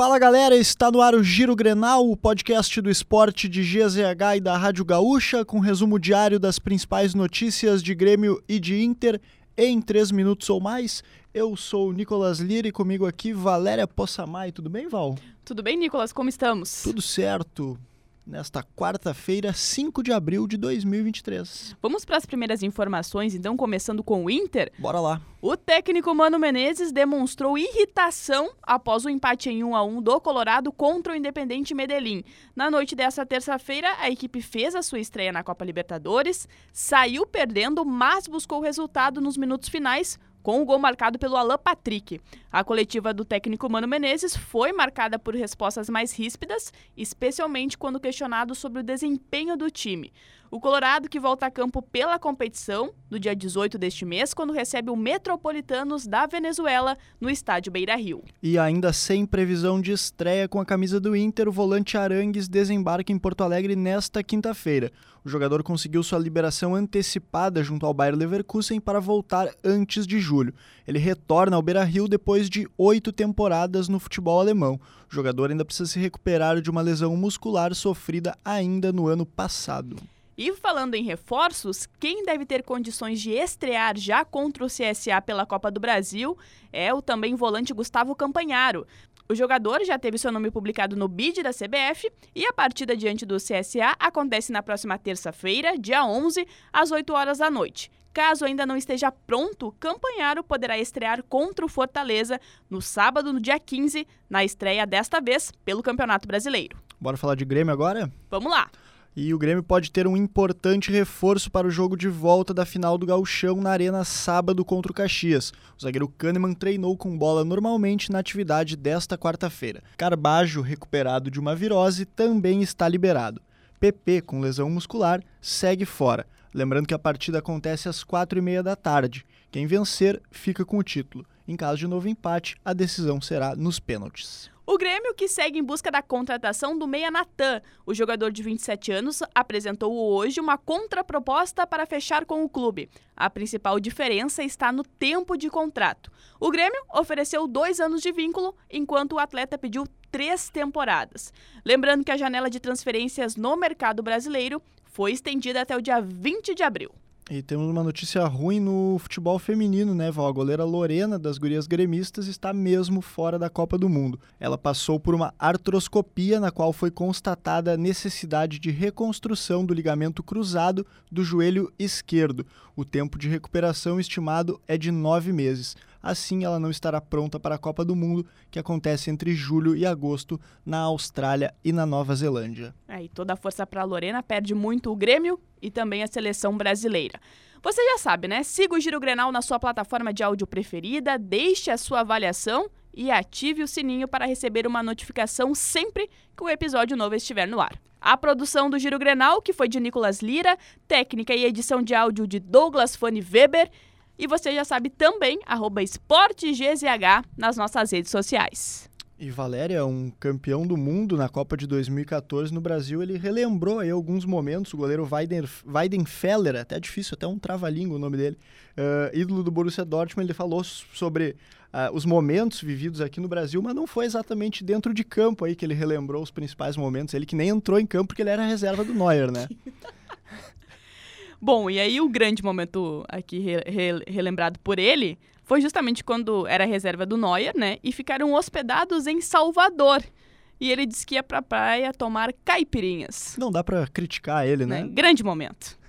Fala galera, está no ar o Giro Grenal, o podcast do esporte de GZH e da Rádio Gaúcha, com resumo diário das principais notícias de Grêmio e de Inter em 3 minutos ou mais. Eu sou o Nicolas Lira e comigo aqui Valéria Possamay. Tudo bem, Val? Tudo bem, Nicolas? Como estamos? Tudo certo nesta quarta-feira, 5 de abril de 2023. Vamos para as primeiras informações, então, começando com o Inter. Bora lá. O técnico Mano Menezes demonstrou irritação após o empate em 1 a 1 do Colorado contra o Independente Medellín. Na noite dessa terça-feira, a equipe fez a sua estreia na Copa Libertadores, saiu perdendo, mas buscou o resultado nos minutos finais com o gol marcado pelo Alan Patrick. A coletiva do técnico Mano Menezes foi marcada por respostas mais ríspidas, especialmente quando questionado sobre o desempenho do time. O Colorado, que volta a campo pela competição no dia 18 deste mês, quando recebe o Metropolitanos da Venezuela no estádio Beira Rio. E ainda sem previsão de estreia com a camisa do Inter, o volante Arangues desembarca em Porto Alegre nesta quinta-feira. O jogador conseguiu sua liberação antecipada junto ao Bayer Leverkusen para voltar antes de julho. Ele retorna ao Beira Rio depois de oito temporadas no futebol alemão. O jogador ainda precisa se recuperar de uma lesão muscular sofrida ainda no ano passado. E falando em reforços, quem deve ter condições de estrear já contra o CSA pela Copa do Brasil é o também volante Gustavo Campanharo. O jogador já teve seu nome publicado no BID da CBF e a partida diante do CSA acontece na próxima terça-feira, dia 11, às 8 horas da noite. Caso ainda não esteja pronto, Campanharo poderá estrear contra o Fortaleza no sábado, no dia 15, na estreia desta vez pelo Campeonato Brasileiro. Bora falar de Grêmio agora? Vamos lá! E o Grêmio pode ter um importante reforço para o jogo de volta da final do Gauchão na Arena sábado contra o Caxias. O zagueiro Kahneman treinou com bola normalmente na atividade desta quarta-feira. Carbajo, recuperado de uma virose, também está liberado. PP, com lesão muscular, segue fora. Lembrando que a partida acontece às quatro e meia da tarde. Quem vencer fica com o título. Em caso de novo empate, a decisão será nos pênaltis. O Grêmio, que segue em busca da contratação do Meia Natan. O jogador de 27 anos apresentou hoje uma contraproposta para fechar com o clube. A principal diferença está no tempo de contrato. O Grêmio ofereceu dois anos de vínculo, enquanto o atleta pediu três temporadas. Lembrando que a janela de transferências no mercado brasileiro foi estendida até o dia 20 de abril. E temos uma notícia ruim no futebol feminino, né, Val? A goleira Lorena, das gurias gremistas, está mesmo fora da Copa do Mundo. Ela passou por uma artroscopia, na qual foi constatada a necessidade de reconstrução do ligamento cruzado do joelho esquerdo. O tempo de recuperação estimado é de nove meses. Assim, ela não estará pronta para a Copa do Mundo, que acontece entre julho e agosto na Austrália e na Nova Zelândia. É, e toda a força para a Lorena perde muito o Grêmio e também a seleção brasileira. Você já sabe, né? Siga o Giro Grenal na sua plataforma de áudio preferida, deixe a sua avaliação e ative o sininho para receber uma notificação sempre que o episódio novo estiver no ar. A produção do Giro Grenal, que foi de Nicolas Lira, técnica e edição de áudio de Douglas Fanny Weber e você já sabe também, arroba esportegzh nas nossas redes sociais. E Valéria, um campeão do mundo na Copa de 2014 no Brasil, ele relembrou aí alguns momentos, o goleiro Weiden, Weidenfeller, até difícil, até um trava-língua o nome dele, uh, ídolo do Borussia Dortmund, ele falou sobre uh, os momentos vividos aqui no Brasil, mas não foi exatamente dentro de campo aí que ele relembrou os principais momentos, ele que nem entrou em campo porque ele era reserva do Neuer, né? Bom, e aí o grande momento aqui re, re, relembrado por ele foi justamente quando era reserva do Neuer, né? E ficaram hospedados em Salvador. E ele disse que ia pra praia tomar caipirinhas. Não dá para criticar ele, né? né? Grande momento.